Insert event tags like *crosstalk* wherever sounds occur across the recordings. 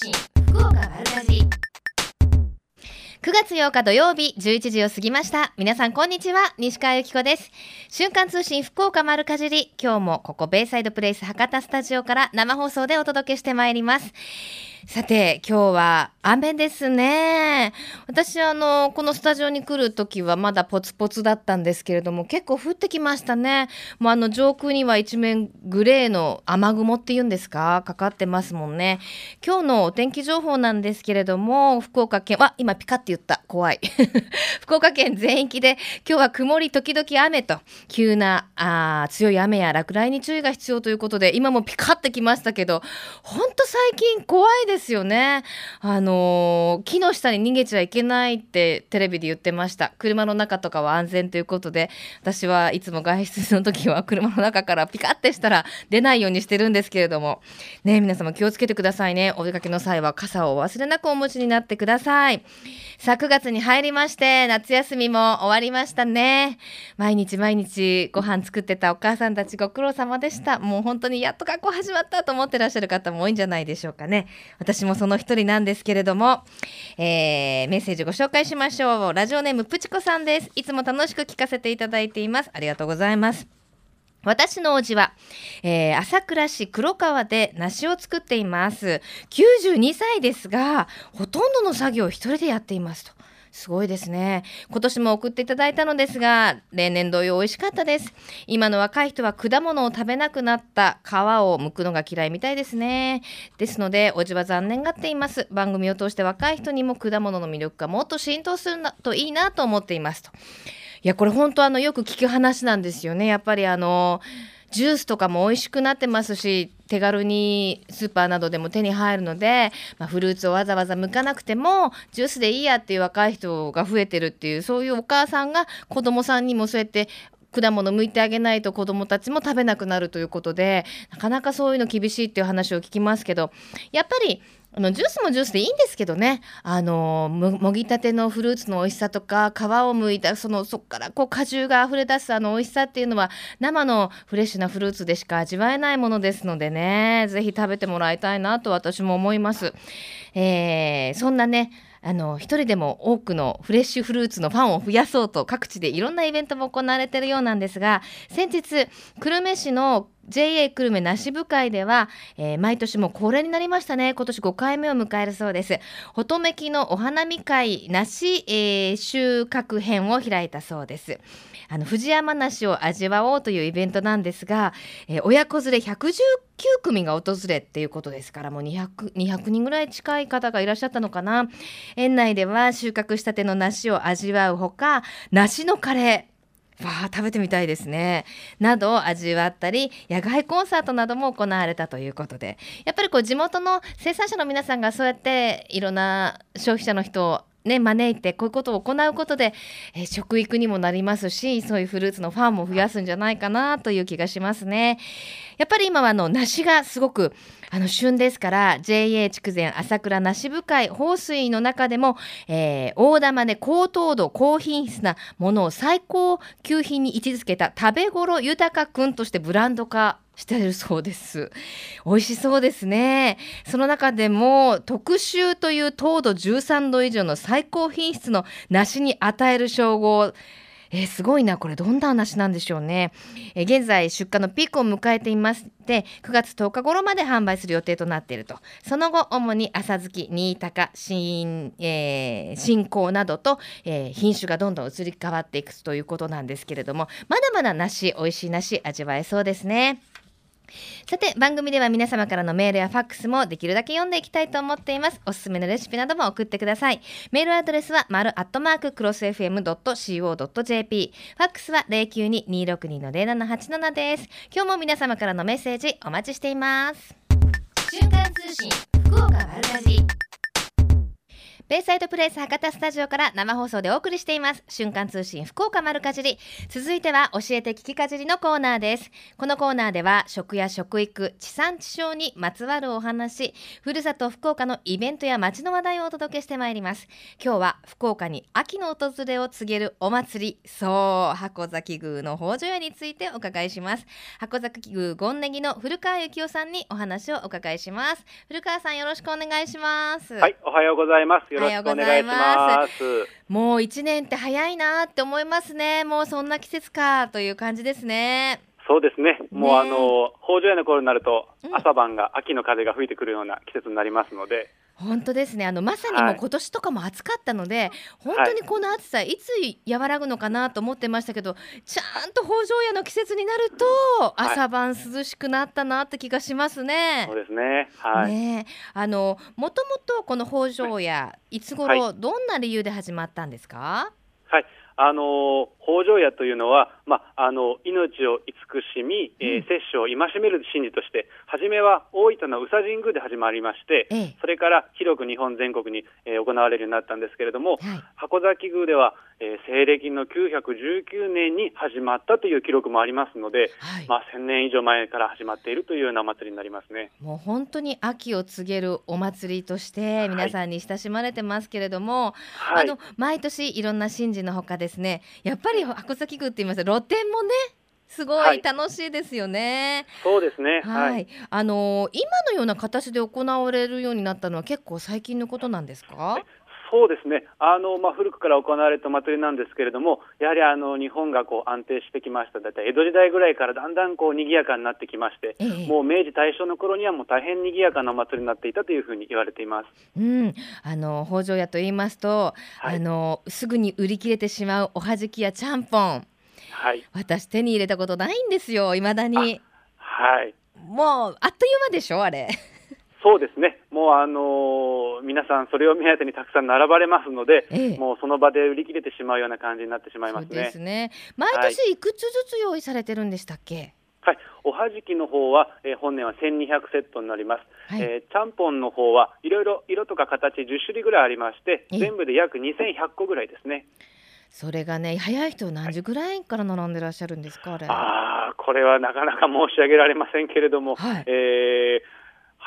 信福岡丸かじ9月8日土曜日11時を過ぎました。皆さんこんにちは。西川由紀子です。瞬間通信福岡丸かじり。今日もここベイサイドプレイス博多スタジオから生放送でお届けしてまいります。さて、今日は雨ですね。私、あの、このスタジオに来るときはまだポツポツだったんですけれども、結構降ってきましたね。もうあの、上空には一面グレーの雨雲っていうんですか？かかってますもんね。今日のお天気情報なんですけれども、福岡県、あ、今ピカって言った。怖い。*laughs* 福岡県全域で、今日は曇り時々雨と、急な、あ強い雨や落雷に注意が必要ということで、今もピカってきましたけど、ほんと最近怖いですですよね。あの木の下に逃げちゃいけないってテレビで言ってました。車の中とかは安全ということで、私はいつも外出の時は *laughs* 車の中からピカってしたら出ないようにしてるんですけれども、ね、皆様気をつけてくださいね。お出かけの際は傘を忘れなくお持ちになってください。さあ、9月に入りまして、夏休みも終わりましたね。毎日毎日ご飯作ってたお母さんたちご苦労様でした。もう本当にやっと学校始まったと思ってらっしゃる方も多いんじゃないでしょうかね。私もその一人なんですけれども、えー、メッセージご紹介しましょう。ラジオネームプチコさんです。いつも楽しく聞かせていただいています。ありがとうございます。私のおじは、えー、朝倉市黒川で梨を作っています。92歳ですが、ほとんどの作業を一人でやっていますと。すごいですね。今年も送っていただいたのですが、例年同様美味しかったです。今の若い人は果物を食べなくなった皮を剥くのが嫌いみたいですね。ですので、おじは残念がっています。番組を通して若い人にも果物の魅力がもっと浸透するといいなと思っていますと。いや、これ本当あの、よく聞く話なんですよね。やっぱりあの、ジュースとかも美味しくなってますし手軽にスーパーなどでも手に入るので、まあ、フルーツをわざわざ剥かなくてもジュースでいいやっていう若い人が増えてるっていうそういうお母さんが子供さんにもそうやって果物剥いてあげないと子どもたちも食べなくなるということでなかなかそういうの厳しいっていう話を聞きますけどやっぱりあのジュースもジュースでいいんですけどねあのもぎたてのフルーツの美味しさとか皮を剥いたそのそこからこう果汁が溢れ出すあの美味しさっていうのは生のフレッシュなフルーツでしか味わえないものですのでね是非食べてもらいたいなと私も思います。えー、そんなねあの一人でも多くのフレッシュフルーツのファンを増やそうと各地でいろんなイベントも行われているようなんですが先日久留米市の JA 久留米梨部会では、えー、毎年も恒例になりましたね。今年5回目を迎えるそうです。ほとめきのお花見会梨、えー、収穫編を開いたそうです。あの藤山梨を味わおうというイベントなんですが、えー、親子連れ119組が訪れっていうことですからもう 200, 200人ぐらい近い方がいらっしゃったのかな。園内では収穫したての梨を味わうほか梨のカレーわあ食べてみたいですねなどを味わったり野外コンサートなども行われたということでやっぱりこう地元の生産者の皆さんがそうやっていろんな消費者の人をね、招いてこういうことを行うことで、えー、食育にもなりますしそういうフルーツのファンも増やすんじゃないかなという気がしますね。やっぱり今はあの梨がすごくあの旬ですから JA 筑前朝倉梨部会放水の中でも、えー、大玉で高糖度高品質なものを最高級品に位置づけた食べ頃豊くんとしてブランド化してるそうです。美味しそうですね。その中でも特集という糖度13度以上の最高品質の梨に与える称号えー、すごいなこれどんな話なんでしょうね、えー、現在出荷のピークを迎えていまして9月10日頃まで販売する予定となっていると。その後主に浅月新高新、えー、新香などと、えー、品種がどんどん移り変わっていくということなんですけれどもまだまだ梨美味しい梨味わえそうですね。さて番組では皆様からのメールやファックスもできるだけ読んでいきたいと思っています。おすすめのレシピなども送ってください。メールアドレスは丸アットマーククロス FM.co.jp ファックスは092-262-0787です。今日も皆様からのメッセージお待ちしています。瞬間通信福岡丸かじベイサイドプレイス博多スタジオから生放送でお送りしています。瞬間通信福岡丸かじり。続いては教えて聞きかじりのコーナーです。このコーナーでは食や食育地産地消にまつわるお話。ふるさと福岡のイベントや街の話題をお届けしてまいります。今日は福岡に秋の訪れを告げるお祭りそう箱崎宮の北条屋についてお伺いします。箱崎宮権ネギの古川幸男さんにお話をお伺いします。古川さんよろしくお願いします。はい、おはようございます。よろしくお願いします。もう一年って早いなって思いますね。もうそんな季節かという感じですね。そうですね。もう、ねあの北条屋の頃になると、うん。朝晩が秋の風が吹いてくるような季節になりますので、本当ですねあのまさにもはいう今年とかも暑かったので、本当にこの暑さいつ和らぐのかなと思ってましたけどちゃんと北条屋の季節になるとはい朝晩涼しくなったなって気がしますね。そうですね。はい。ねえあのもともとこの北条屋いつ頃、はどんな理由で始まったんですか？はい。あの北条屋というのは、まあ、あの命を慈しみ、えーうん。摂取を戒める神事として、初めは大分の宇佐神宮で始まりまして、ええ。それから広く日本全国に、えー行われるようになったんですけれども、はい。箱崎宮では、えー西暦の919年に始まったという記録もありますので、はい、まあ、1000年以上前から始まっているというようなお祭りになりますね。もう本当に秋を告げるお祭りとして皆さんに親しまれてますけれども、はい、あの毎年いろんな神事のほかですねやっぱり箱崎宮って言いますと露店もねすごはいい楽しいですよね。そうですね。はい、はい。あの今のような形で行われるようになったのは結構最近のことなんですか？そうですね。あのまあ古くから行われたお祭りなんですけれども、やはりあの日本がこう安定してきました。だいたい江戸時代ぐらいからだんだんこう賑やかになってきまして、ええもう明治大正の頃にはもう大変賑やかなお祭りになっていたというふうに言われています。うん、あの北条屋と言いますと、はいあのすぐに売り切れてしまうおはじきやちゃんぽんはい。私手に入れたことないんですよ未だにはい。もうあっという間でしょあれそうですね。もうあのー皆さんそれを目当てにたくさん並ばれますので、ええもうその場で売り切れてしまうような感じになってしまいますねそうです。ね毎年いくつずつ用意されてるんでしたっけ、はい、おはじきの方は、えー本年は1200セットになります。はいえーちゃんぽんの方はいろいろ色とか形10種類ぐらいありまして、ええ全部で約2100個ぐらいですね。それがね早い人は何時ぐらいから並んでらっしゃるんですかあれああ、これはなかなか申し上げられませんけれども、はいえー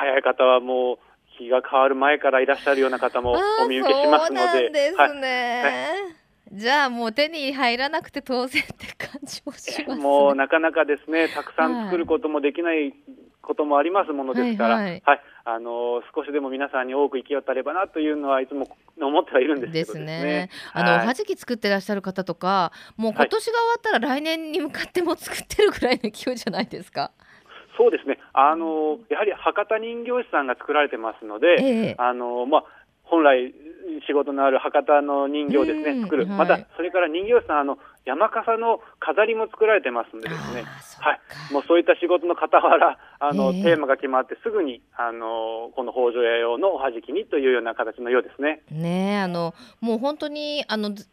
早い方はもう日が変わる前からいらっしゃるような方もお見受けしますので、そうなんですはい。ね、じゃあもう手に入らなくて当然って感じもしますね。もうなかなかですね、たくさん作ることもできないこともありますものですから、ははい。いはい。あの少しでも皆さんに多く行き渡ればなというのはいつも思ってはいるんですけですどですね。ね。あの、はいおはじき作ってらっしゃる方とか、もう今年が終わったら来年に向かっても作ってるぐらいの勢いじゃないですか。そうですね。あのやはり博多人形師さんが作られてますので、ええあのまあ本来仕事のある博多の人形をですうんね作る、はいまたそれから人形師さんあの山笠の飾りも作られてますんでですね。はい、もうそういった仕事の傍らあの、ええテーマが決まってすぐにあのこの北条屋用のおはじきにというような形のようですね。ねえ、あの、もう本当に、あの。ず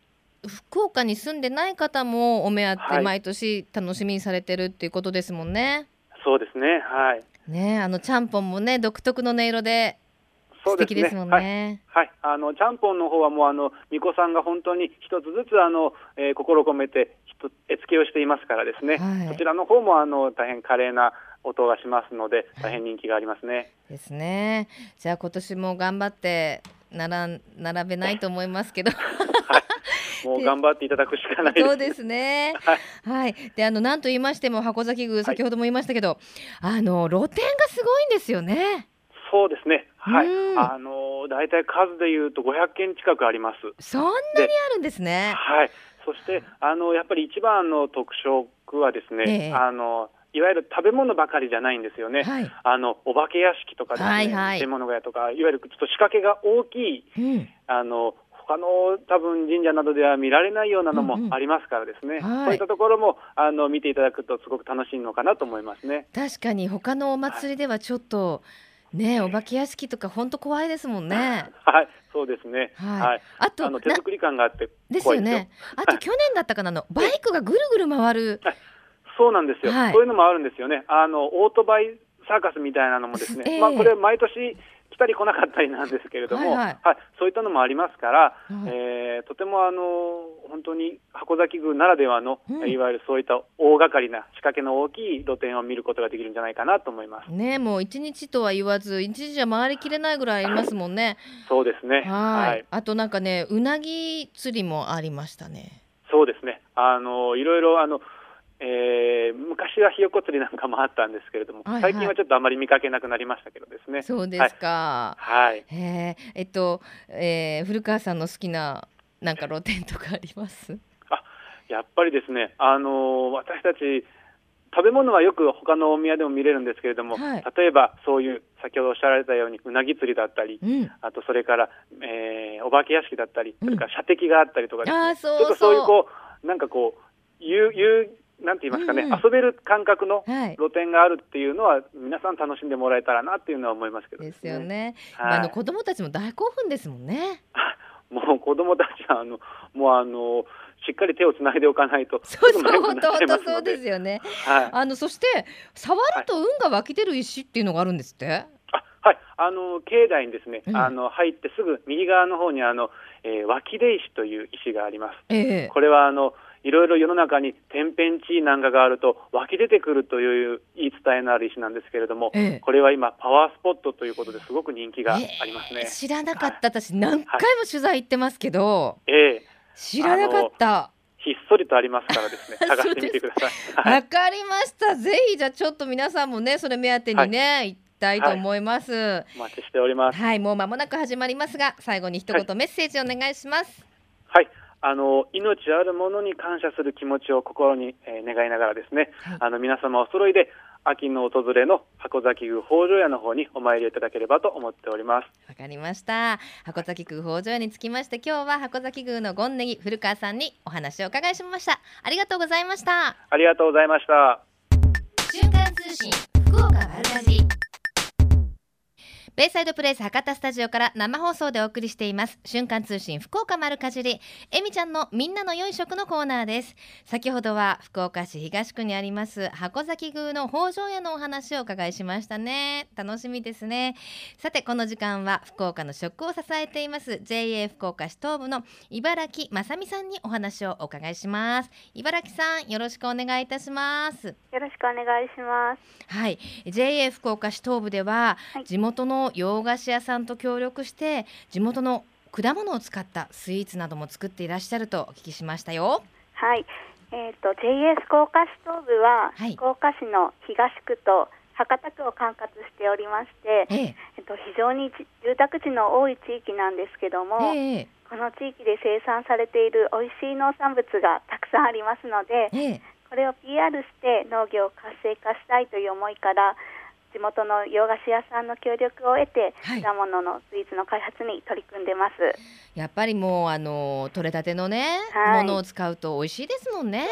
福岡に住んでない方もお目当てはい毎年楽しみにされてるっていうことですもんね。そうですね。はい。ねえ、あのちゃんぽんもね独特の音色で素。敵ですもんはいね。はい、あのちゃんぽんの方はもうあの巫女さんが本当に一つずつあの、えー心を込めて絵付けをしていますからですね、はいそちらの方もあの大変華麗な音がしますので大変人気がありますね。ですね。じゃあ今年も頑張ってなら並べないと思いますけど。もう頑張っていただくしかないです。そうですね。はい、はい。で、あのなんと言いましても箱崎宮先ほども言いましたけど、あの露店がすごいんですよね。そうですね。はいうん。あの大体数でいうと500件近くあります。そんなにあるんですね。はい。そしてあのやっぱり一番の特色はですね、ええあのいわゆる食べ物ばかりじゃないんですよね。はい。あのお化け屋敷とかですね、はいはい物小屋とか、いわゆるちょっと仕掛けが大きいうん。あの他の多分神社などでは見られないようなのうんうんもありますからですね、はいそういったところもあの見ていただくとすごく楽しいのかなと思いますね。確かに他のお祭りではちょっとねお化け屋敷とか本当怖いですもんね。*laughs* はい、そうですね。はいはい。あとなあの手作り感があってです怖いですよ。よね。あと去年だったかなあのバイクがぐるぐる回る。*laughs* そうなんですよ、はいそういうのもあるんですよね。あのオートバイサーカスみたいなのもですね、ええまあこれ毎年来来たり来なかったりなんですけれども、ははいいはいそういったのもありますから、はいえーとてもあの本当に箱崎宮ならではの、うんいわゆるそういった大掛かりな仕掛けの大きい露店を見ることができるんじゃないかなと思います。ねもう一日とは言わず一日じゃ回りきれないぐらいありますもんね。そうですね。はいあとなんかねうなぎ釣りもありましたね。そうですね。あのいろいろあの、えー昔はひよこ釣りなんかもあったんですけれども、はいはい最近はちょっとあまり見かけなくなりましたけどですね。そうですか。はい。へええっと、えー古川さんの好きななんか露店とかあります？やっぱりですね、あの私たち食べ物はよく他のお宮でも見れるんですけれども、はい例えばそういう先ほどおっしゃられたようにうなぎ釣りだったり、うん。あとそれから、えーお化け屋敷だったり、うんそれから射的があったりとかね、あーそうちょっとそういうこうなんかこうゆうゆうなんて言いますかね、うんうん遊べる感覚のはい。露店があるっていうのは皆さん楽しんでもらえたらなっていうのは思いますけどですよ。ね。はいあの子供たちも大興奮ですもんね。*laughs* もう子供たちはあのもうあのしっかり手をつないでおかないとそうそう本当本当そうでですよね。はい。あのそして触ると運が湧き出る石っていうのがあるんですって？あはい、あの境内にですね、うんあの入ってすぐ右側の方にあの、えー、脇出石という石があります。ええこれはあのいろいろ世の中に天変地異なんかがあると湧き出てくるという言い伝えのある石なんですけれども、ええこれは今パワースポットということですごく人気がありますね。ええ知らなかった私何回も取材行ってますけど、ええ知らなかった。ひっそりとありますからですね、*laughs* 探してみてください。はい、わかりました。ぜひじゃあちょっと皆さんもねそれ目当てにね、行きたいと思います。はお待ちしております。い、もう間もなく始まりますが最後に一言メッセージお願いします。はい。あの命あるものに感謝する気持ちを心に、えー願いながらですね、はいあの皆様お揃いで秋の訪れの箱崎宮北条屋の方にお参りいただければと思っております。わかりました。箱崎宮北条屋につきまして今日は箱崎宮のゴンネギ古川さんにお話をお伺いしました。ありがとうございました。ありがとうございました。瞬間通信福岡丸かじりベイサイドプレイス博多スタジオから生放送でお送りしています。瞬間通信福岡丸かじり。えみちゃんのみんなの良い食のコーナーです。先ほどは福岡市東区にあります箱崎宮の北条屋のお話をお伺いしましたね。楽しみですね。さてこの時間は福岡の食を支えています。JA 福岡市東部の茨城正美さんにお話をお伺いします。茨城さんよろしくお願いいたします。よろしくお願いします。はい、JA 福岡市東部では、はい。地元の洋菓子屋さんと協力して地元の果物を使ったスイーツなども作っていらっしゃるとお聞きしましたよ。はい。えっ、と JA 福岡市東部は、はい福岡市の東区と博多区を管轄しておりまして、えええっと非常にじ住宅地の多い地域なんですけども、ええこの地域で生産されている美味しい農産物がたくさんありますので、ええこれを PR して農業を活性化したいという思いから。地元の洋菓子屋さんの協力を得て、はい果物のスイーツの開発に取り組んでます。やっぱりもうあの取れたてのね、はいものを使うと美味しいですもんね。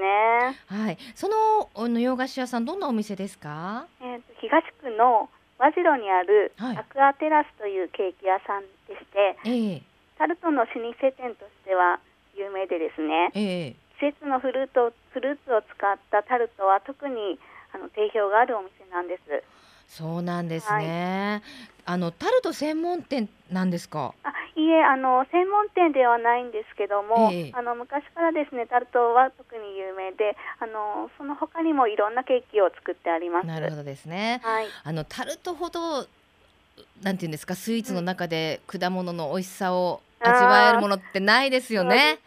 ね。はい、そのあの洋菓子屋さんどんなお店ですか？えーと東区の和白にあるはいアクアテラスというケーキ屋さんでして、ええタルトの老舗店としては有名でですねええ季節のフルーツをフルーツを使ったタルトは特にあの定評があるお店なんですそうなんですね。あのタルト専門店なんですか？あいいえあの専門店ではないんですけども、ええあの昔からですねタルトは特に有名であのその他にもいろんなケーキを作ってありますなるほどですね。はいあのタルトほどなんていうんですかスイーツの中で果物の美味しさを味わえるものってないですよね。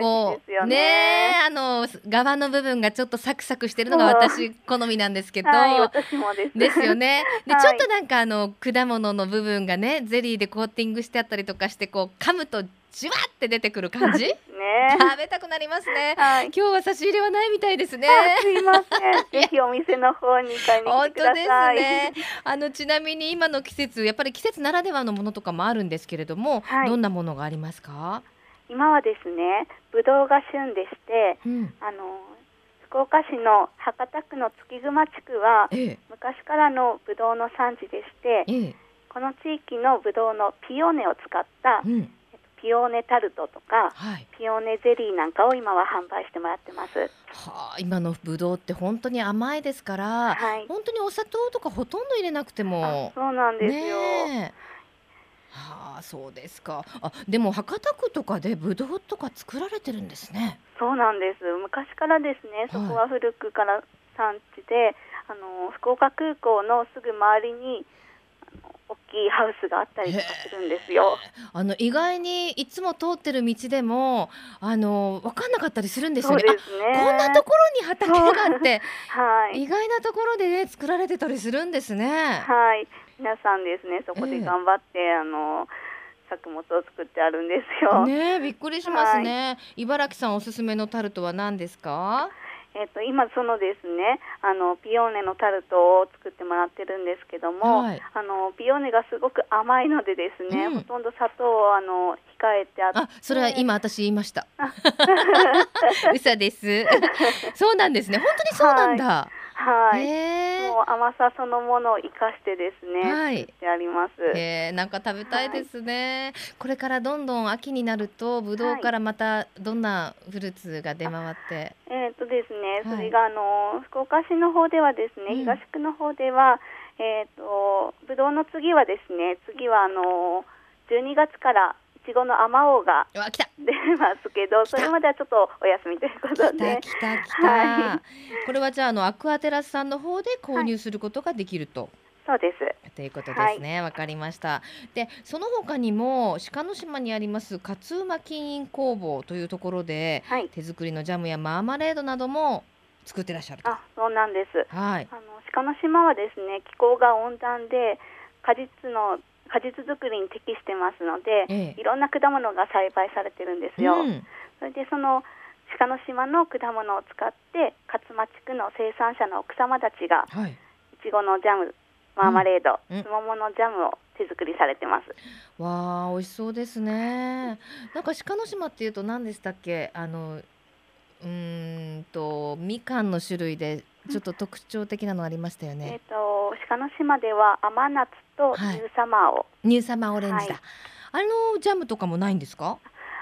こうねねあの側の部分がちょっとサクサクしてるのが私好みなんですけど。はい私もですですよね。*laughs* で、はいちょっとなんかあの果物の部分がねゼリーでコーティングしてあったりとかしてこう噛むとじわって出てくる感じ？*laughs* ね食べたくなりますね。はい今日は差し入れはないみたいですね。あすいません。*laughs* ぜひお店の方に買いに来本てくだ当ですさい。ね。*laughs* あのちなみに今の季節やっぱり季節ならではのものとかもあるんですけれども、はいどんなものがありますか？今はですね、ぶどうが旬でして、うん。あの福岡市の博多区の月熊地区はええ昔からのぶどうの産地でして、ええこの地域のぶどうのピオーネを使ったうん。ピオーネタルトとかはいピオーネゼリーなんかを今は販売してもらってます。はあ今のぶどうって本当に甘いですから、はい。本当にお砂糖とかほとんど入れなくてあもそうなんですよ。ねえはあそうですかあでも博多区とかでぶどうとか作られてるんですねそうなんです。昔からですね、そこは古くから産地で、あの福岡空港のすぐ周りに大きいハウスがあったりとかするんですよ。あの意外にいつも通ってる道でもあの分かんなかったりするんですよねね。あこんなところに畑があってはい。意外なところでね作られてたりするんですねはい。皆さんですね、そこええで頑張って、あの作物を作ってあるんですよ。ねえびっくりしますね、茨城さんおすすめのタルトは何ですか？えっと今そのですね、あのピオーネのタルトを作ってもらってるんですけども、はい。あのピオーネがすごく甘いのでですね、うん。ほとんど砂糖をあの控えてあって、あそれは今私言いました。*laughs* 嘘です。そうなんですね。本当にそうなんだ、はい。へえもう甘さそのものを生かしてですね、はい。作ってあります。えー、なんか食べたいですね、これからどんどん秋になるとぶどうからまたどんなフルーツが出回って、えっとですね、はい。それがあの福岡市の方ではですね、うん。東区の方ではえっ、とぶどうの次はですね、次はあの12月からいちごのあまおうが出ますけど、それまではちょっとお休みということ来たで、来た来た、はこれはじゃああのアクアテラスさんの方で購入することができると、そうです。ということですね。わ、かりました。でその他にも鹿の島にあります勝馬金印工房というところではい。手作りのジャムやマーマレードなども作ってらっしゃると。あ、そうなんです。はい。あの鹿の島はですね、気候が温暖で果実の果実作りに適してますので、ええ。いろんな果物が栽培されてるんですよ。うん。それでその鹿の島の果物を使って勝間地区の生産者の奥様たちがはい。いちごのジャムマーマレード、うん。うん。すもものジャムを手作りされてます。わあ美味しそうですね。なんか鹿の島っていうと何でしたっけ？あのうーんとみかんの種類でちょっと特徴的なのありましたよえっ、ね、と鹿の島では甘夏とはい。ニューサマーを、ニューサマーオレンジだ、はい。あのジャムとかもないんですか？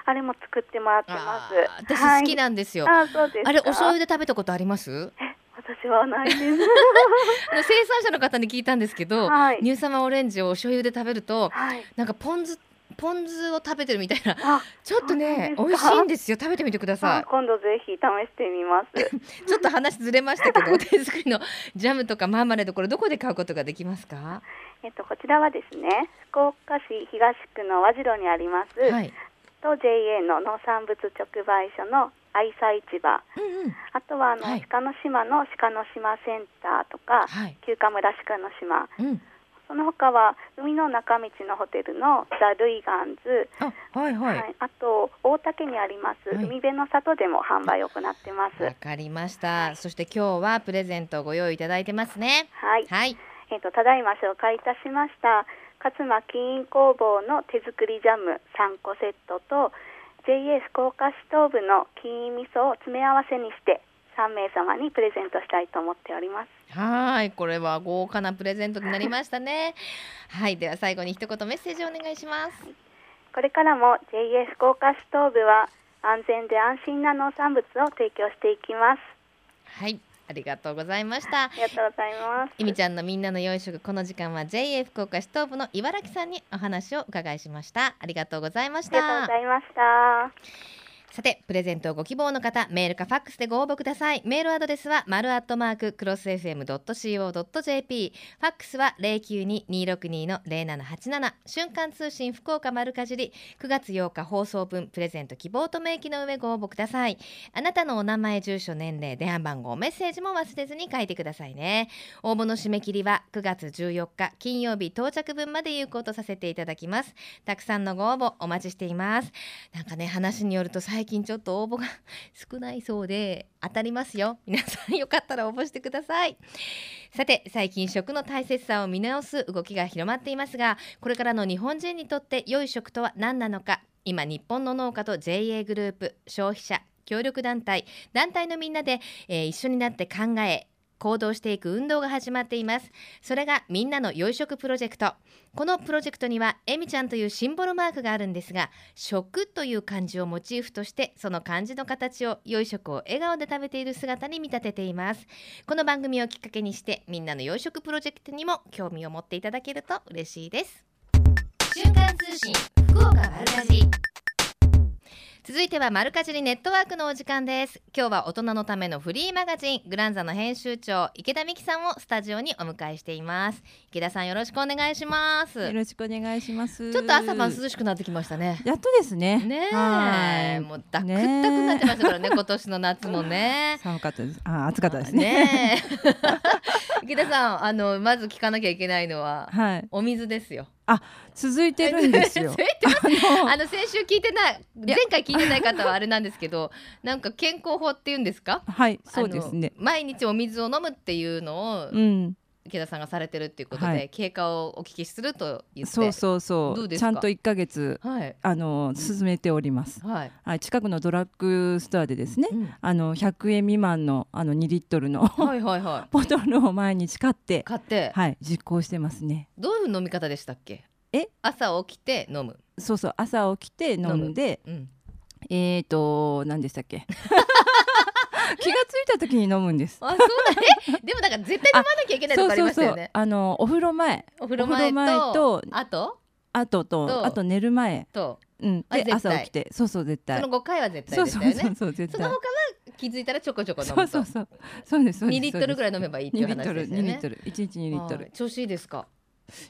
あれも作ってもらってます。私好きなんですよ、はい、あそうですか。あれお醤油で食べたことあります？私はないです。*laughs* 生産者の方に聞いたんですけど、はい。ニューサマーオレンジをお醤油で食べるとはい。なんかポン酢ポン酢を食べてるみたいな。あ、ちょっとね美味しいんですよ。食べてみてくださあ今度ぜひ試してみます。い *laughs* ちょっと話ずれましたけど *laughs* 手作りのジャムとかマーマレードこれどこで買うことができますか？えっとこちらはですね、福岡市東区の和白にあります、はい。と JA の農産物直売所の愛妻市場、うんうん。あとはあの、はい。鹿の島の鹿の島センターとか、はい。休暇村鹿の島、うんその他は海の中道のホテルのザ・ルイガンズ、あはいはい。わ、あと大竹にあります、はい。海辺の里でも販売を行ってます。かりました。そして今日はプレゼントをご用意いただいてますね。はい、はい。えっとただいま紹介いたしました勝間金印工房の手作りジャム3個セットと JA 福岡市東部の金印味噌を詰め合わせにして3名様にプレゼントしたいと思っております。はいこれは豪華なプレゼントになりましたねはいでは最後に一言メッセージをお願いしますこれからも JA 福岡市東部は安全で安心な農産物を提供していきます。はいありがとうございましたありがとうございます。いみちゃんのみんなの良い食この時間は JA 福岡市東部の茨城さんにお話を伺いしましたありがとうございましありがとうごたざいました。さてプレゼントをご希望の方メールかファックスでご応募ください。メールアドレスは丸アットマーククロス FM.co.jp ファックスは092-262の0787瞬間通信福岡丸かじり。9月8日放送分プレゼント希望と明記の上ご応募ください。あなたのお名前住所年齢電話番号メッセージも忘れずに書いてくださいね。応募の締め切りは9月14日金曜日到着分まで有効とさせていただきます。たくさんのご応募お待ちしています。なんかね話によると最最近ちょっと応募が *laughs* 少ないそうで当たりますよ。皆さん *laughs* よかったら応募してください。さて最近食の大切さを見直す動きが広まっていますがこれからの日本人にとって良い食とは何なのか。今日本の農家と JA グループ消費者協力団体団体のみんなで、えー一緒になって考え行動していく運動が始まっています。それがみんなの良い食プロジェクト。このプロジェクトにはえみちゃんというシンボルマークがあるんですが食という漢字をモチーフとしてその漢字の形を良い食を笑顔で食べている姿に見立てています。この番組をきっかけにしてみんなの良い食プロジェクトにも興味を持っていただけると嬉しいです。瞬間通信福岡丸かじ続いては丸かじりネットワークのお時間です今日は大人のためのフリーマガジングランザの編集長池田美希さんをスタジオにお迎えしています池田さんよろしくお願いしますよろしくお願いします。ちょっと朝晩涼しくなってきましたねやっとですね。ねはいえもうダックダクになってましたからね今年の夏もね *laughs* 寒かったです。あ、暑かったですね。池田さんあのまず聞かなきゃいけないのははい。お水ですよ続いてるんですよ続。いてますあの先週聞いてない前回聞いてない方はあれなんですけど *laughs* なんか健康法っていうんですか？はい、そうですね。毎日お水を飲むっていうのをうん、池田さんがされてるっていうことで、はい。経過をお聞きすると言って。そうそうそう。ちゃんと一ヶ月はい。あの進めております。はい、はい、近くのドラッグストアでですね。うん。あの100円未満のあの2リットルのはいはいは *laughs* ボトルを毎日買ってい、買って。はい、実行してますね。どういう飲み方でしたっけ？え？朝起きて飲む、そうそう、朝起きて飲んで、うん、えーと何でしたっけ？気がついた時に飲むんです。あそうだ。ねでもだから絶対飲まなきゃいけないとこありましたよね。あのお風呂前。お風呂前とあと？あととと？あと寝る前、と？うん、で朝起きて。そうそう絶対。その5回は絶対そうでしたよね。そうそうそう絶対。その他は気づいたらちょこちょこ飲むと。そうそうそう。ですそうです。2リットルぐらい飲めばいいっていう2リットル2話ですよねリットル。1日2リットル。はい調子いいですか？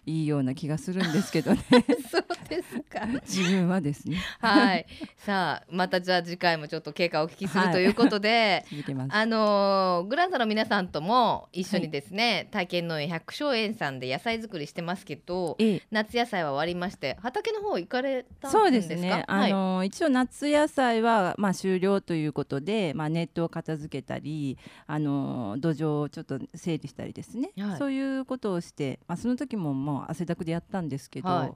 いいような気がするんですけどね。そ *laughs* うですか自分はですね。はい。さあまたじゃあ次回もちょっと経過をお聞きするはいとい。うことで、続けます。あのーグランザの皆さんとも一緒にですね、体験農園百姓園さんで野菜作りしてますけどええ。夏野菜は終わりまして畑の方行かれたんですか？そうですね。あはい。の、一応夏野菜はまあ終了ということで、まあネットを片付けたり、あの土壌をちょっと整理したりですね。はい。そういうことをして、まあその時ももう汗だくでやったんですけど、はい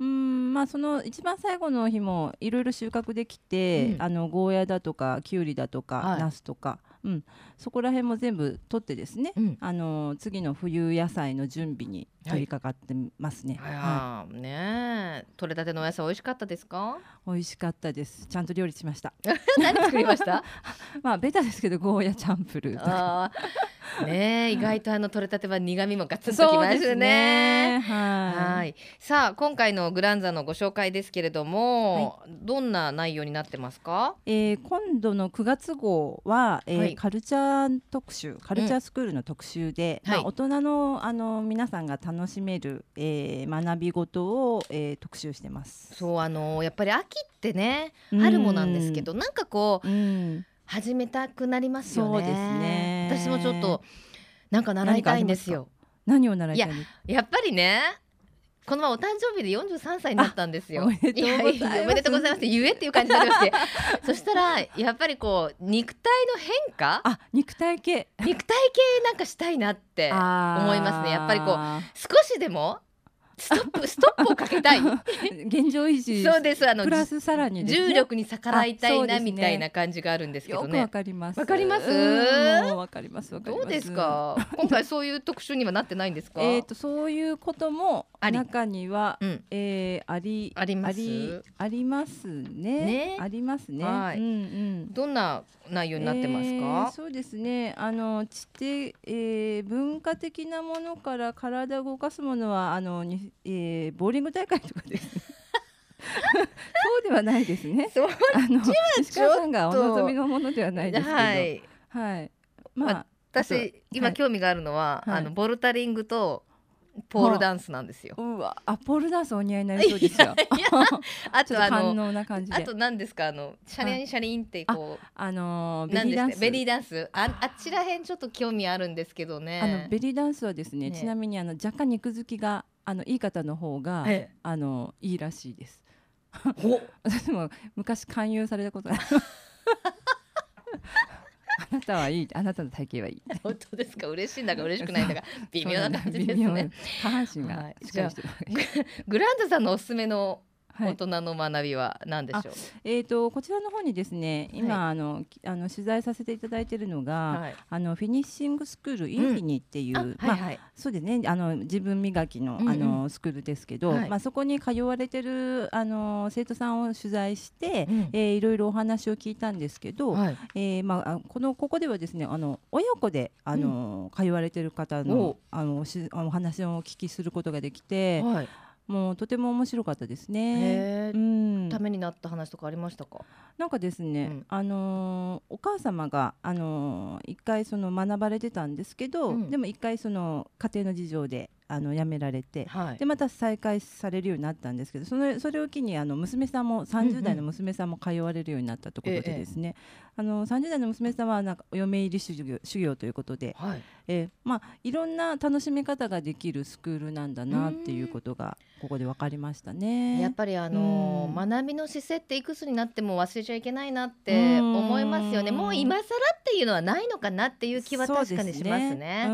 うんまあその一番最後の日もいろいろ収穫できて、うん。あのゴーヤだとかきゅうりだとか、はい。ナスとか、うん、そこら辺も全部取ってですね。うん。あの次の冬野菜の準備に取り掛かってますね。はい。あーねえ。取れたてのお野菜美味しかったですか？美味しかったです。ちゃんと料理しました。*laughs* 何作りました？*laughs* まあベタですけどゴーヤチャンプルーねえ意外とあの取れたては苦味もガツンときますね。は。はい。い。さあ今回のグランザのご紹介ですけれども、どんな内容になってますか？えー今度の9月号は、えーはい。カルチャー特集、カルチャースクールの特集で、はい。まあ大人のあの皆さんが楽しめる、えー学び事を、えー特集してます。そうあのやっぱり秋ってねうん。春もなんですけどなんかこううん。始めたくなりますよね。そうですね。私もちょっとなんか習いたいんですよ。何を習いたいの？やっぱりねこの前お誕生日で43歳になったんですよ。あおめでとうございます。ややおめでとうございます。って言えっていう感じになりまして。*laughs* そしたらやっぱりこう肉体の変化？あ、肉体系。肉体系なんかしたいなって思いますね。やっぱりこう少しでもストップ *laughs* ストップをかけたい。*laughs* 現状維持。そうです。あのプラスさらにね。重力に逆らいたいあそうですね。なみたいな感じがあるんですけどよくわね。かります。わかります？わかりますわかります。どうですか？*laughs* 今回そういう特集にはなってないんですか？えー、とそういうこともあり。中には、うん。えーありあります？ありありますね。ね。ありますね。はい。うんうん。どんな内容になってますえーか、そうですね。あの知的、えー文化的なものから体を動かすものはあのに、えーボーリング大会とかですね。そうではないですね。あの石川さんがお望みのものではないですけど。ははい、いまあ私今はい。興味があるのは、はいあのボルタリングとポールダンスなんですよ。うわ。あポールダンスお似合いになりそうですよ。*laughs* *laughs* あとあの能な感じで。あと何ですか？あのシャリンシャリンってこう、あのーベ何リーダンス。ベリーダンス？ああっちらへんちょっと興味あるんですけどね。あのベリーダンスはですねね。ちなみにあの若干肉付きがあのいい。方の方が、ええあのいいらしいです。ほ *laughs* 私も昔勧誘されたことある。あなたはいい、あなたの体型はいい。本当ですか？嬉しいんだか嬉しくないんだか微妙な感じですね。下半身がはい。グランドさんのおすすめのはい大人の学びは何でしょう？えー、とこちらの方にですね今、はあのきあの取材させていただいているのが、はい。あのフィニッシングスクールインフィニっていう、あはいまあはい。そうですねあの自分磨きの,、うんうんあのスクールですけど、はいまあ、そこに通われてるあの生徒さんを取材して、うんえーいろいろお話を聞いたんですけど、はい。えーまあ、あこのここではですねあの親子であの、通われてる方おのあのしお話をお聞きすることができてはい。もうとても面白かったですね。うん、ためになった話とかありましたか？なんかですね、うんあのーお母様が、あのー一回その学ばれてたんですけど、うんでも一回その家庭の事情であの辞められて、はいで。また再開されるようになったんですけどそのそれを機にあの娘さんも30代の娘さんも通われるようになったところでですね、あの30代の娘さんはなんかお嫁入り修行修行ということで、はい。えーまあ、いろんな楽しみ方ができるスクールなんだなっていうことがここで分かりましたね。やっぱりあの学びの姿勢っていくつになっても忘れちゃいけないなって思いますよね。うんもう今更っていうのはないのかなっていう気は確かにしますね。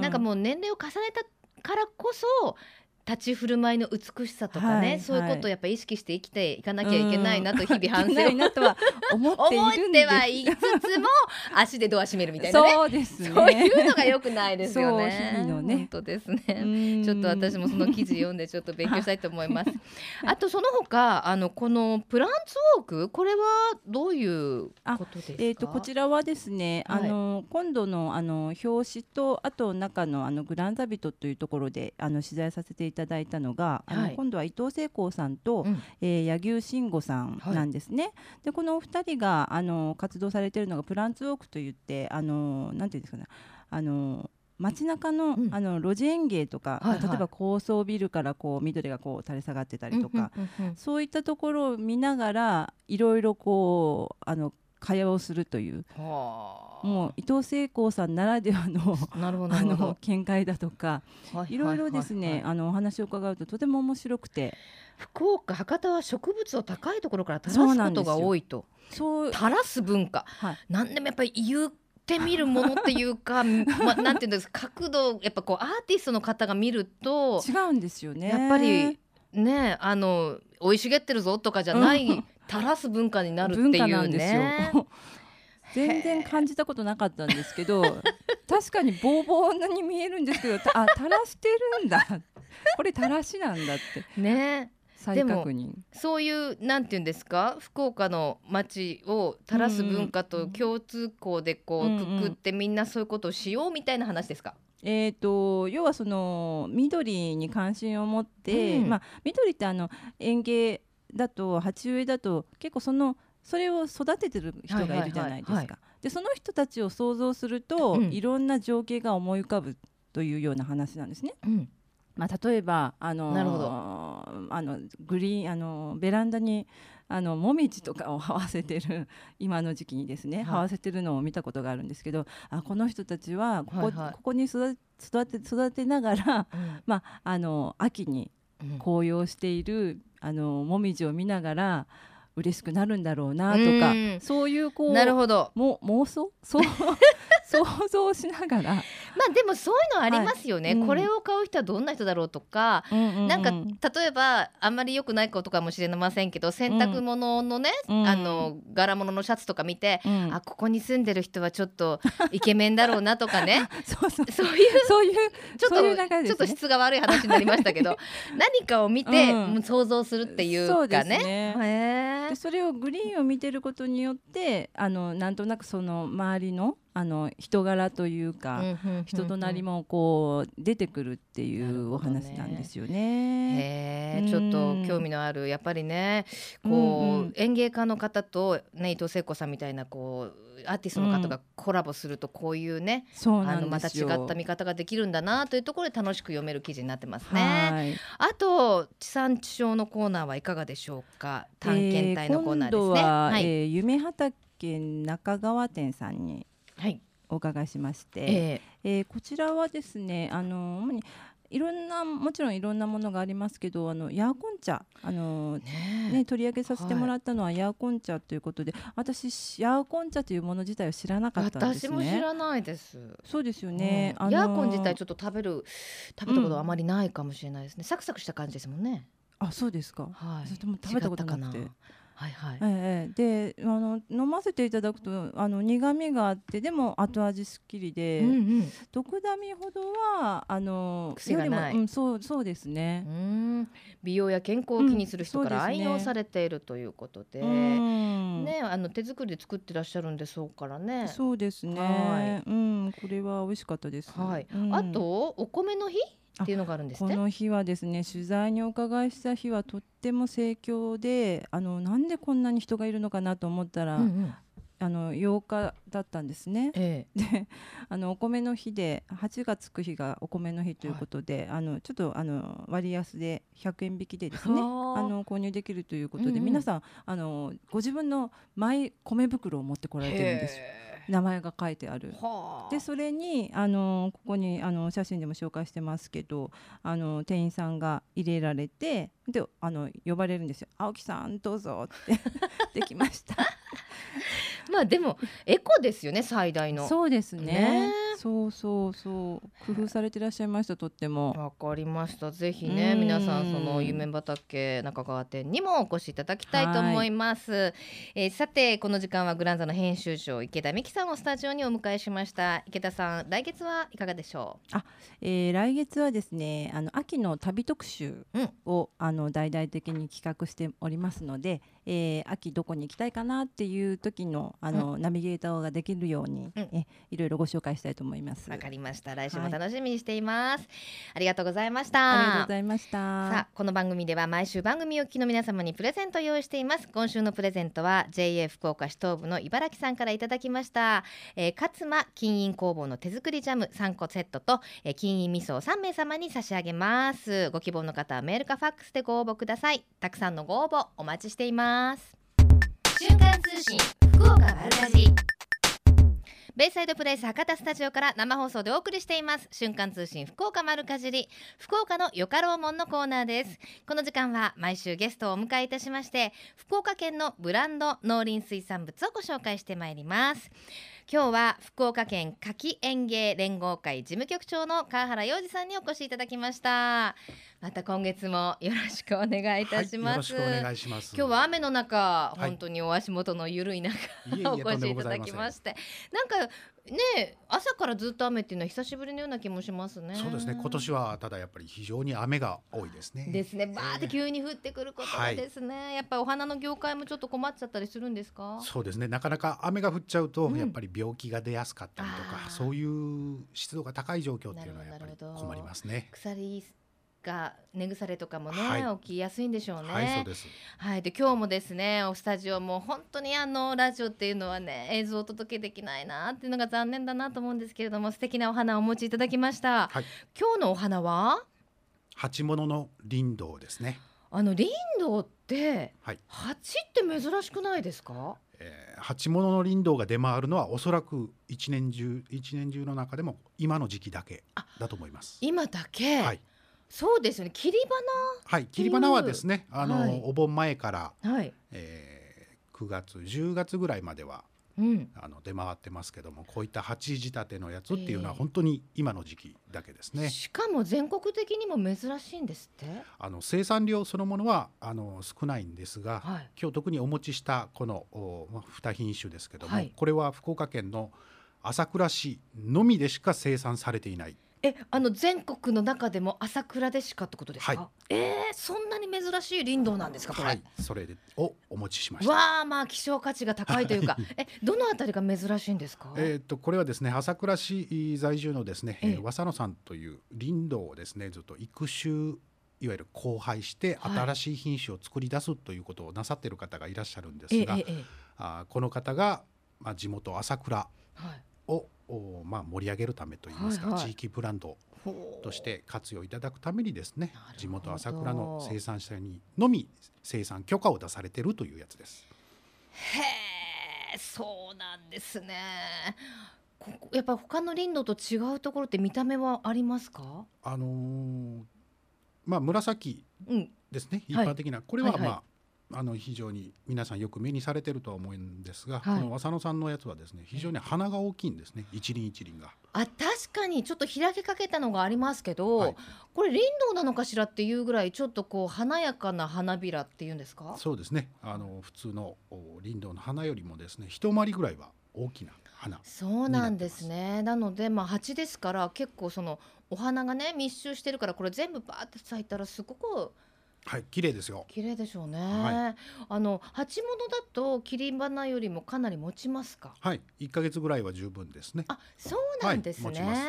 なんかうもう年齢を重ねたからこそ立ち振る舞いの美しさとかね、はいそういうことをやっぱ意識して生きていかなきゃいけないなと日々反省いけなとは思ってい思るんですってはいつつも足でドア閉めるみたいなね。そうですね。そういうのが良くないですよね。ね本当ですね。うんちょっと私もその記事読んでちょっと勉強したいと思います。*laughs* あとその他あのこのプランツウォークこれはどういうことですか？えー、とこちらはですね、はいあの今度のあの表紙とあと中のあのグランザビトというところであの取材させていただいたのが、あのはい。今度は伊藤聖光さんと、うん。えー、柳生慎吾さんなんですね。でこのお二人があの活動されているのがプランツウォークといってあのなんていうんですかね。あの街中の,、うん。あの路地園芸とか、はいはい。例えば高層ビルからこう緑がこう垂れ下がってたりとか、うんうんうん。そういったところを見ながらいろいろこうあの会話をするといううんはあ。もう伊藤聖光さんならではのあの見解だとかいろいろですね、はいはい。あのお話を伺うととても面白くて。福岡博多は植物を高いところから垂らすことが多いと。そう。垂らす文化。はい。なんでもやっぱり言ってみるものっていうか、*laughs* ま、なんていうんですか角度やっぱこうアーティストの方が見ると違うんですよね。やっぱりねあの生い茂ってるぞとかじゃない、うん垂らす文化になるって文化いうなんですよ。ね。*laughs* 全然感じたことなかったんですけど確かにボーボーに見えるんですけどあ垂らしてるんだ。*laughs* これ垂らしなんだって。ね。再でも確認そういうなんていうんですか？福岡の街を垂らす文化と共通項でこううんうんくくってみんなそういうことをしようみたいな話ですか？えー、と要はその緑に関心を持って、うん。まあ、緑ってあの園芸だと鉢植えだと結構そのそれを育ててる人がいるじゃないですか。でその人たちを想像すると、うん。いろんな情景が思い浮かぶというような話なんですね。うん。まあ、例えばあのなるほど。あのグリーンあのベランダにあのもみじとかを這わせてる *laughs* 今の時期にですね、はい。這わせてるのを見たことがあるんですけどあこの人たちはここ,、はいはい。ここに育て育て育てながら、うん。まあ、あの秋にうん。紅葉しているあのもみじを見ながら嬉しくなるんだろうなとかうん。そういうこうなるほど。も妄想？そう想像しながら、まあでもそういうのありますよね、はい。うん。これを買う人はどんな人だろうとか、なんか例えばあんまり良くないことかもしれませんけど洗濯物のね、うん。あの柄物のシャツとか見て、うん。あここに住んでる人はちょっとイケメンだろうなとかね。*laughs* そうそう。そういうそういうちょっとね。ちょっと質が悪い話になりましたけど *laughs* 何かを見て、うん。想像するっていうかね。ね。へーでそれをグリーンを見てることによってあのなんとなくその周りのあの人柄というか、人となりもこう出てくるっていうお話なんですよね。へえちょっとうん興味のあるやっぱりねこう、園芸家の方と、ね、伊藤聖子さんみたいなこうアーティストの方がコラボするとこういうね、そうなあのまた。違った見方ができるんだなというところで楽しく読める記事になってますね。はい。あと地産地消のコーナーはいかがでしょうか？探検隊のコーナーですね。えー今度は、はい、えー夢畑中川店さんにはいお伺いしまして、ええ。ーこちらはですねあの主にいろんなもちろんいろんなものがありますけどあのヤーコン茶あのーねえ。ね、取り上げさせてもらったのはヤーコン茶ということで、私ヤーコン茶というもの自体を知らなかったんです私ね。も知らないです。そうですよね。うん。ヤーコン自体ょちょっと食べる食べたことはあまりないかもしれないですね。サクサクした感じですもんね。あそうですか、はい。それとも食べたことなくてはいはい、ええであの飲ませていただくとあの苦味があってでも後味すっきりで、うんうん。毒ダミほどはあの癖がないよりもうん、そうそうですね。う。ん。美容や健康を気にする人から愛用されているということで、うん。ねあの手作りで作ってらっしゃるんでそうからね。そうですね。はうん、これは美味しかったです。はい、うん。あとお米の日っていうのがあるんですね。この日はですね取材にお伺いした日はとっても盛況であのなんでこんなに人がいるのかなと思ったら、うんうん。あの8日だったんですね。えであのお米の日で8がつく日がお米の日ということで、あのちょっとあの割安で100円引きでですねはあ。あの購入できるということで、うんうん。皆さんあのご自分のマイ米袋を持ってこらえれてるんですよ。へ名前が書いてある。でそれにあのここにあの写真でも紹介してますけどあの店員さんが入れられてであの呼ばれるんですよ「青木さんどうぞ」って。*laughs* できましたまあでもエコですよね最大の。そうですねねそうそうそう工夫されてらっしゃいましたとってもわかりました。ぜひね、うん皆さんその夢畑中川店にもお越しいただきたいと思います。えーさてこの時間はグランザの編集長池田美希さんをスタジオにお迎えしました。池田さん、来月はいかがでしょえー来月はですねあの秋の旅特集うんを、あの大々的に企画しておりますので、えー秋どこに行きたいかなっていう時のあの、ナビゲーターができるように、うんえいろいろご紹介したいと思います。う。わかありました。来週も楽しみにしています。ありがとうございました。りがとうございました。さあこの番組では毎週番組をお聞きの皆様にプレゼントを用意しています今週のプレゼントは JA 福岡市東部の茨城さんからいただきました、えー、勝間金印工房の手作りジャム3個セットと、えー、金印味噌を3名様に差し上げますご希望の方はメールかファックスでご応募くださいたくさんのご応募お待ちしています瞬間通信福岡丸かじりベイサイドプレイス博多スタジオから生放送でお送りしています。瞬間通信福岡丸かじり。福岡のよかろうもんのコーナーです。この時間は毎週ゲストをお迎えいたしまして福岡県のブランド農林水産物をご紹介してまいります今日は福岡県夏季園芸連合会事務局長の川原洋二さんにお越しいただきました。また今月もよろしくお願いいたします、はい、よろしくお願いします。今日は雨の中、い。本当にお足元の緩い中いえいえお越しいただきまして。なんかね朝からずっと雨っていうのは久しぶりのような気もしますねそうですね。今年はただやっぱり非常に雨が多いですね。ですねバーって急に降ってくることがですね、やっぱりお花の業界もちょっと困っちゃったりするんですか？そうですね。なかなか雨が降っちゃうと、うんやっぱり病気が出やすかったりとあーか、そういう湿度が高い状況っていうのはやっぱり困りますね。鎖が根腐れとかもね、はい起きやすいんでしょうね。はい、そうです。はい、で今日もですねおスタジオも本当にあのラジオっていうのはね映像をお届けできないなっていうのが残念だなと思うんですけれども素敵なお花をお持ちいただきました、はい今日のお花は？鉢物の林道ですね。あの林道ってはい。鉢って珍しくないですか？えー、鉢物の林道が出回るのはおそらく一年中一年中の中でも今の時期だけだと思います。今だけ、はい。そうですよね。切りはい。切り花はですね、あの、はい。お盆前から、花はい、えー、9月10月ぐらいまではうん、あの出回ってますけどもこういった鉢仕立てのやつっていうのはええ本当に今の時期だけですね。しかも全国的にも珍しいんですって？あの生産量そのものはあの少ないんですが、はい。今日特にお持ちしたこのおまあ2品種ですけども、はい。これは福岡県の朝倉市のみでしか生産されていないえあの全国の中でも朝倉でしかってことですか、はい。えー、そんなに珍しい林道なんですかこれ、はい、それでをお持ちしました。わあまあ希少価値が高いというか、えどのあたりが珍しいんですか、えー、とこれはですね朝倉市在住のですね、ええ。えー、和佐野さんという林道をですねずっと育種いわゆる交配してはい。新しい品種を作り出すということをなさっている方がいらっしゃるんでえすが、えええあーこの方が、まあ、地元朝倉はいを、おまあ、盛り上げるためといいますか、はいはい。地域ブランドとして活用いただくためにですね地元朝倉の生産者にのみ生産許可を出されているというやつです。へえそうなんですね。やっぱ他の林道と違うところって見た目はありますか？あのーまあ、紫うん。ですね。一はい。般的な、これは、はいはいまああの非常に皆さんよく目にされてるとは思うんですが、はい。この浅野さんのやつはですね非常に花が大きいんですね。一輪一輪が。あ確かにちょっと開けかけたのがありますけど、はい。これ林道なのかしらっていうぐらいちょっとこう華やかな花びらっていうんですか？そうですね。あの普通のお林道の花よりもですね一回りぐらいは大きな花。そうなんですね。なのでまあ鉢ですから結構そのお花がね密集してるからこれ全部バーって咲いたらすごくはい綺麗ですよ。綺麗でしょうね、はあの鉢物だと切り花よりもかなり持ちますか？はい一ヶ月ぐらいは十分ですね。あそうなんですね、はい持ちます。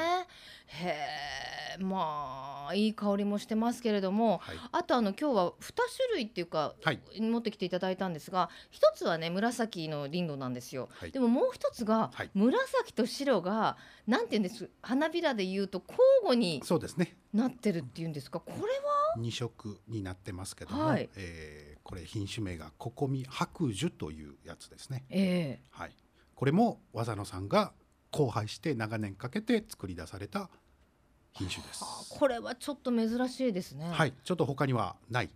へえまあいい香りもしてますけれどもはい。あとあの今日は2種類っていうか、はい。持ってきていただいたんですが一つはね紫のリンドなんですよ、はい。でももう一つが、はい。紫と白がなんていうんです？花びらで言うと交互にそうですね。なってるっていうんですか？これは？二色になってますけども、はい。えーこれ品種名がココミ白樹というやつですね。ええ。はい。これも技野さんが交配して長年かけて作り出された品種です。はあこれはちょっと珍しいですね、はいちょっと他にはない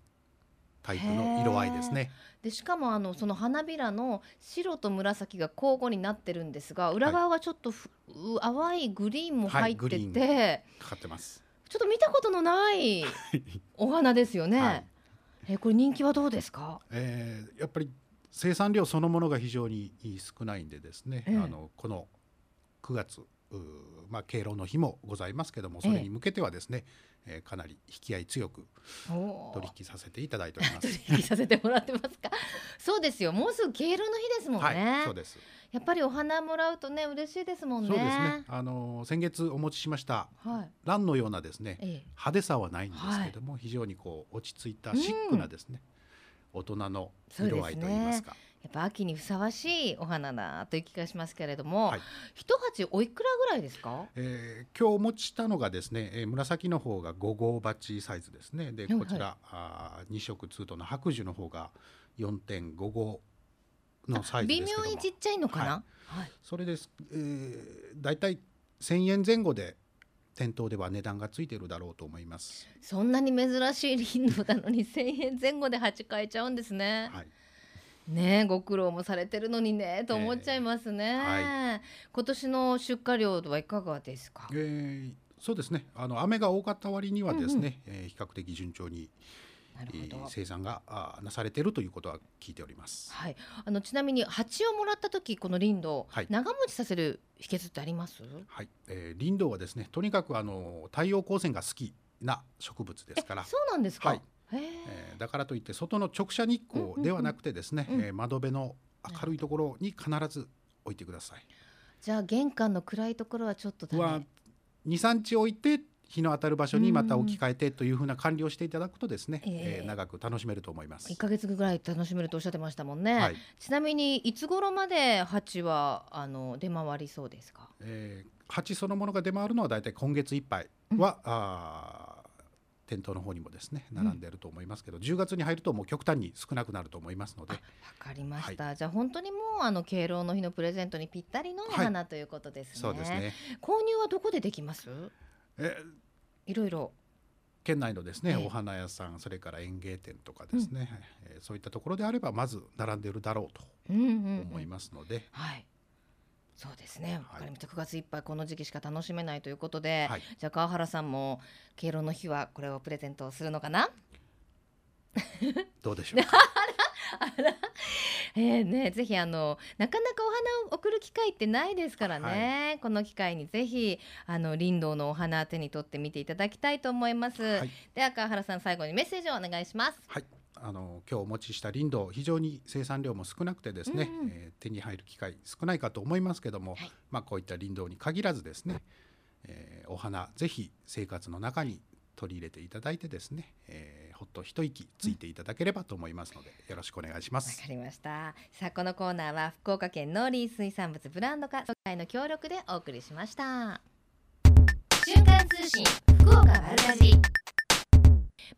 タイプの色合いですね。でしかもあのその花びらの白と紫が交互になってるんですが裏側がちょっとふ、う淡いグリーンも入ってて、はいかかってます。ちょっと見たことのないお花ですよね。はいえこれ人気はどうですか？えーやっぱり生産量そのものが非常に少ないんでですね、ええあのこの9月まあ敬老の日もございますけどもそれに向けてはですね、えーかなり引き合い強く取引させていただいております。取 *laughs* 引させてもらってますか？そうですよ。もうすぐ敬老の日ですもんね。はい、そうです。やっぱりお花もらうとね嬉しいですもんね。そうですね。あの先月お持ちしましたはい。蘭のようなですね、ええ。派手さはないんですけども、非常にこう落ち着いたシックなですね、大人の色合いといいますか。やっぱ秋にふさわしいお花だという気がしますけれども、はい一鉢おいくらぐらいですか？えー今日お持ちしたのがですね、えー紫の方が5号鉢サイズですね。ではいこちら、あ2色ツートンの白樹の方が4.5号のサイズ微ですけども妙にちっちゃいのかな？はい。それです、えー、だいたい1000円前後で店頭では値段がついてるだろうと思います。そんなに珍しい林道なのに1000円前後で鉢買えちゃうんですね。はい、ねえご苦労もされてるのにねと思っちゃいますね、は今年の出荷量はいかがですか？えーそうですね。あの雨が多かった割にはですね、えー比較的順調に、生産がなされているということは聞いております。はい、あのちなみに鉢をもらった時この林道、はい。長持ちさせる秘訣ってあります？はい、えー、林道はですね、とにかくあの太陽光線が好きな植物ですから、そうなんですか、はい。へええーだからといって外の直射日光ではなくてですね、うんうんうんえー窓辺の明るいところに必ず置いてください。じゃあ玄関の暗いところはちょっとダはメ2、3日置いて日の当たる場所にまた置き換えてというふうな管理をしていただくとですね、えええー長く楽しめると思います。1ヶ月ぐらい楽しめるとおっしゃってましたもんね、はい。ちなみにいつ頃まで鉢はあの出回りそうですか？えー鉢そのものが出回るのはだいたい今月いっぱいは、あー店頭の方にもですね並んでいると思いますけど、10月に入るともう極端に少なくなると思いますので。わかりました、じゃあ本当にもうあの敬老の日のプレゼントにぴったりのお花ということですね、そうですね、購入はどこでできます？えーいろいろ。県内のですね、ええ。お花屋さんそれから園芸店とかですね、えーそういったところであればまず並んでいるだろうとうんうんうん。思いますので、はいそうですね、わはい。かりました9月いっぱいこの時期しか楽しめないということで、はい。じゃあ川原さんも敬老の日はこれをプレゼントするのかな？どうでしょう？*laughs* かえーね、ぜひあのなかなかお花を送る機会ってないですからね、この機会にぜひあの林道のお花手に取ってみていただきたいと思います、はい。では川原さん最後にメッセージをお願いします。はいあの今日お持ちした林道非常に生産量も少なくてですね、うんうん。えー手に入る機会少ないかと思いますけども、はい。まあこういった林道に限らずですね、えーお花ぜひ生活の中に取り入れていただいてですね、えーほっと一息ついていただければと思いますので、よろしくお願いしまわすか。りました。さあこのコーナーは福岡県農林水産物ブランド化協会の協力でお送りしました。瞬間通信福岡丸かじ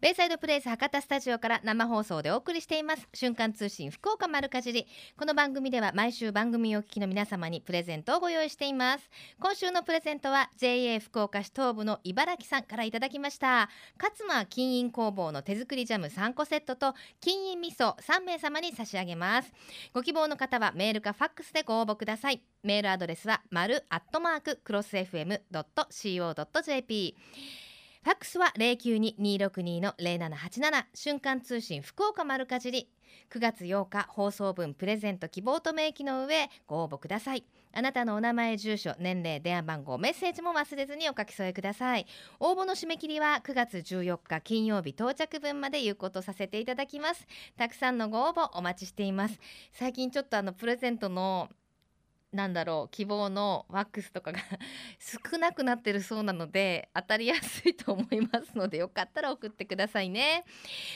ベイサイドプレイス博多スタジオから生放送でお送りしています。瞬間通信福岡丸かじり。この番組では毎週番組をお聞きの皆様にプレゼントをご用意しています。今週のプレゼントは JA 福岡市東部の茨城さんからいただきました。勝間金印工房の手作りジャム3個セットと金印味噌3名様に差し上げます。ご希望の方はメールかファックスでご応募ください。メールアドレスは丸アットマーククロス FM.co.jp ファックスは092-262の0787瞬間通信福岡丸かじり。9月8日放送分プレゼント希望と明記の上ご応募ください。あなたのお名前住所年齢電話番号メッセージも忘れずにお書き添えください。応募の締め切りは9月14日金曜日到着分まで有効とさせていただきます。たくさんのご応募お待ちしています。最近ちょっとあのプレゼントのなんだろう希望のワックスとかが *laughs* 少なくなってるそうなので当たりやすいと思いますのでよかったら送ってくださいね。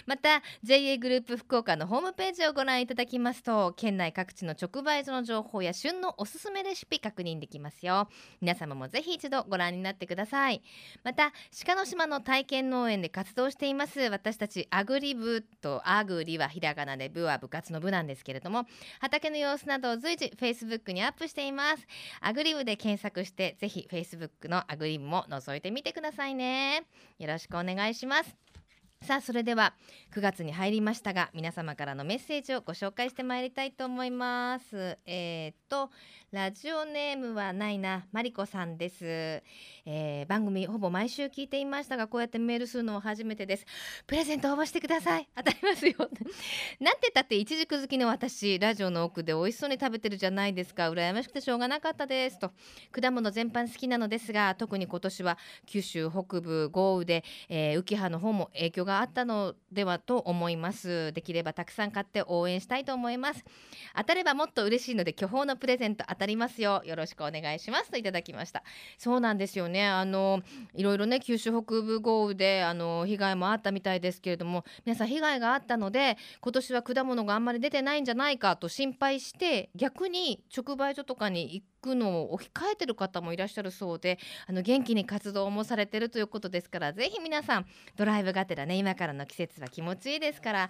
また JA グループ福岡のホームページをご覧いただきますと県内各地の直売所の情報や旬のおすすめレシピ確認できますよ。皆様もぜひ一度ご覧になってください。また鹿の島の体験農園で活動しています私たちアグリ部とアグリはひらがなで部は部活の部なんですけれども畑の様子などを随時 Facebook にアップしています。アグリブで検索してぜひ Facebook のアグリブも覗いてみてくださいね。よろしくお願いします。さあそれでは9月に入りましたが皆様からのメッセージをご紹介してまいりたいと思います。えー、っとラジオネームはないなマリコさんです、えー、番組ほぼ毎週聞いていましたがこうやってメールするのは初めてです。プレゼント応募してください。当たりますよ *laughs* なんてたっていちじく好きの私ラジオの奥で美味しそうに食べてるじゃないですか。羨ましくてしょうがなかったです。と果物全般好きなのですが特に今年は九州北部豪雨で、えー、浮葉の方も影響ががあったのではと思います。できればたくさん買って応援したいと思います。当たればもっと嬉しいので巨峰のプレゼント当たりますよ。よろしくお願いします。といただきました。そうなんですよね。あのいろいろね九州北部豪雨であの被害もあったみたいですけれども皆さん被害があったので今年は果物があんまり出てないんじゃないかと心配して逆に直売所とかに行くのを控えてる方もいらっしゃるそうであの元気に活動もされてるということですからぜひ皆さんドライブがてらね今からの季節は気持ちいいですから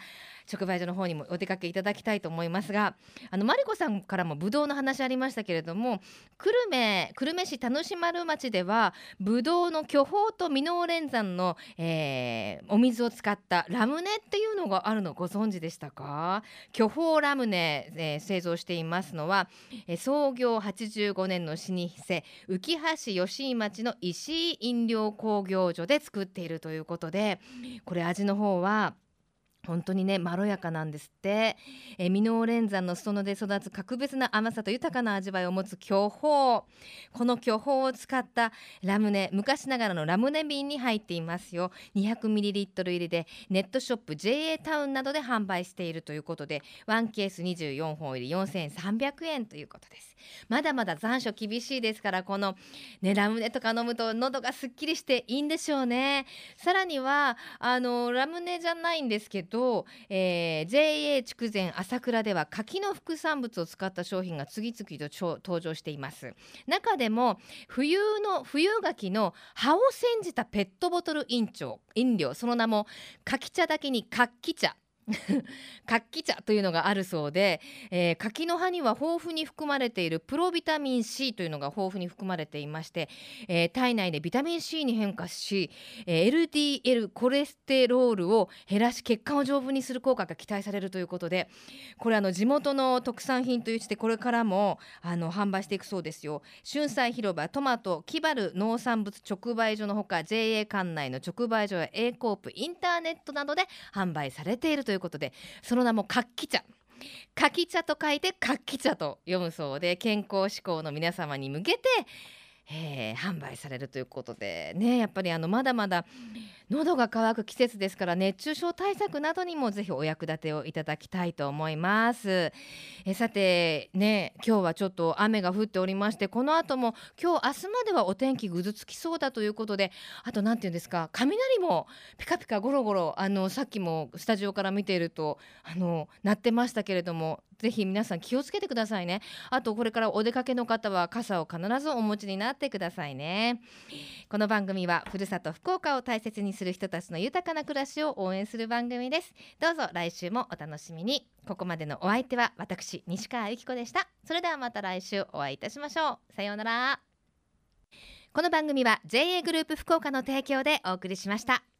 直売所の方にもお出かけいただきたいと思いますがあのマリコさんからもブドウの話ありましたけれども久留米久留米市田主丸町ではブドウの巨峰とミノーレン山の、えー、お水を使ったラムネっていうのがあるのご存知でしたか？巨峰ラムネ、えー、製造していますのは、えー、創業85年の老舗浮橋吉井町の石井飲料工業所で作っているということでこれ味の方は本当にねまろやかなんですって。えミノーレン山の裾野で育つ格別な甘さと豊かな味わいを持つ巨峰。この巨峰を使ったラムネ昔ながらのラムネ瓶に入っていますよ。200ml 入りでネットショップ JA タウンなどで販売しているということで1ケース24本入り4300円ということです。まだまだ残暑厳しいですからこの、ね、ラムネとか飲むと喉がすっきりしていいんでしょうね。さらにはあのラムネじゃないんですけどと、えー、JA 筑前朝倉では柿の副産物を使った商品が次々と登場しています。中でも冬の冬柿の葉を煎じたペットボトル飲料その名も柿茶だけに柿茶。*laughs* 活気茶というのがあるそうで、えー、柿の葉には豊富に含まれているプロビタミン C というのが豊富に含まれていまして、えー、体内でビタミン C に変化し、えー、LDL コレステロールを減らし血管を丈夫にする効果が期待されるということでこれあの地元の特産品というしてこれからもあの販売していくそうですよ。春菜広場トマトキバル農産物直売所のほか JA 管内の直売所や A コープインターネットなどで販売されているといういうことでその名も活気茶。柿茶と書いて活気茶と読むそうで健康志向の皆様に向けてえー、販売されるということでねやっぱりあのまだまだ喉が渇く季節ですから熱中症対策などにもぜひお役立てをいただきたいと思います。えさてね今日はちょっと雨が降っておりましてこの後も今日明日まではお天気ぐずつきそうだということであと何て言うんですか雷もピカピカゴロゴロあのさっきもスタジオから見ているとあの鳴ってましたけれどもぜひ皆さん気をつけてくださいね。あとこれからお出かけの方は傘を必ずお持ちになってくださいね。この番組はふるさと福岡を大切にする人たちの豊かな暮らしを応援する番組です。どうぞ来週もお楽しみに。ここまでのお相手は私西川由紀子でした。それではまた来週お会いいたしましょう。さようなら。この番組は JA グループ福岡の提供でお送りしました。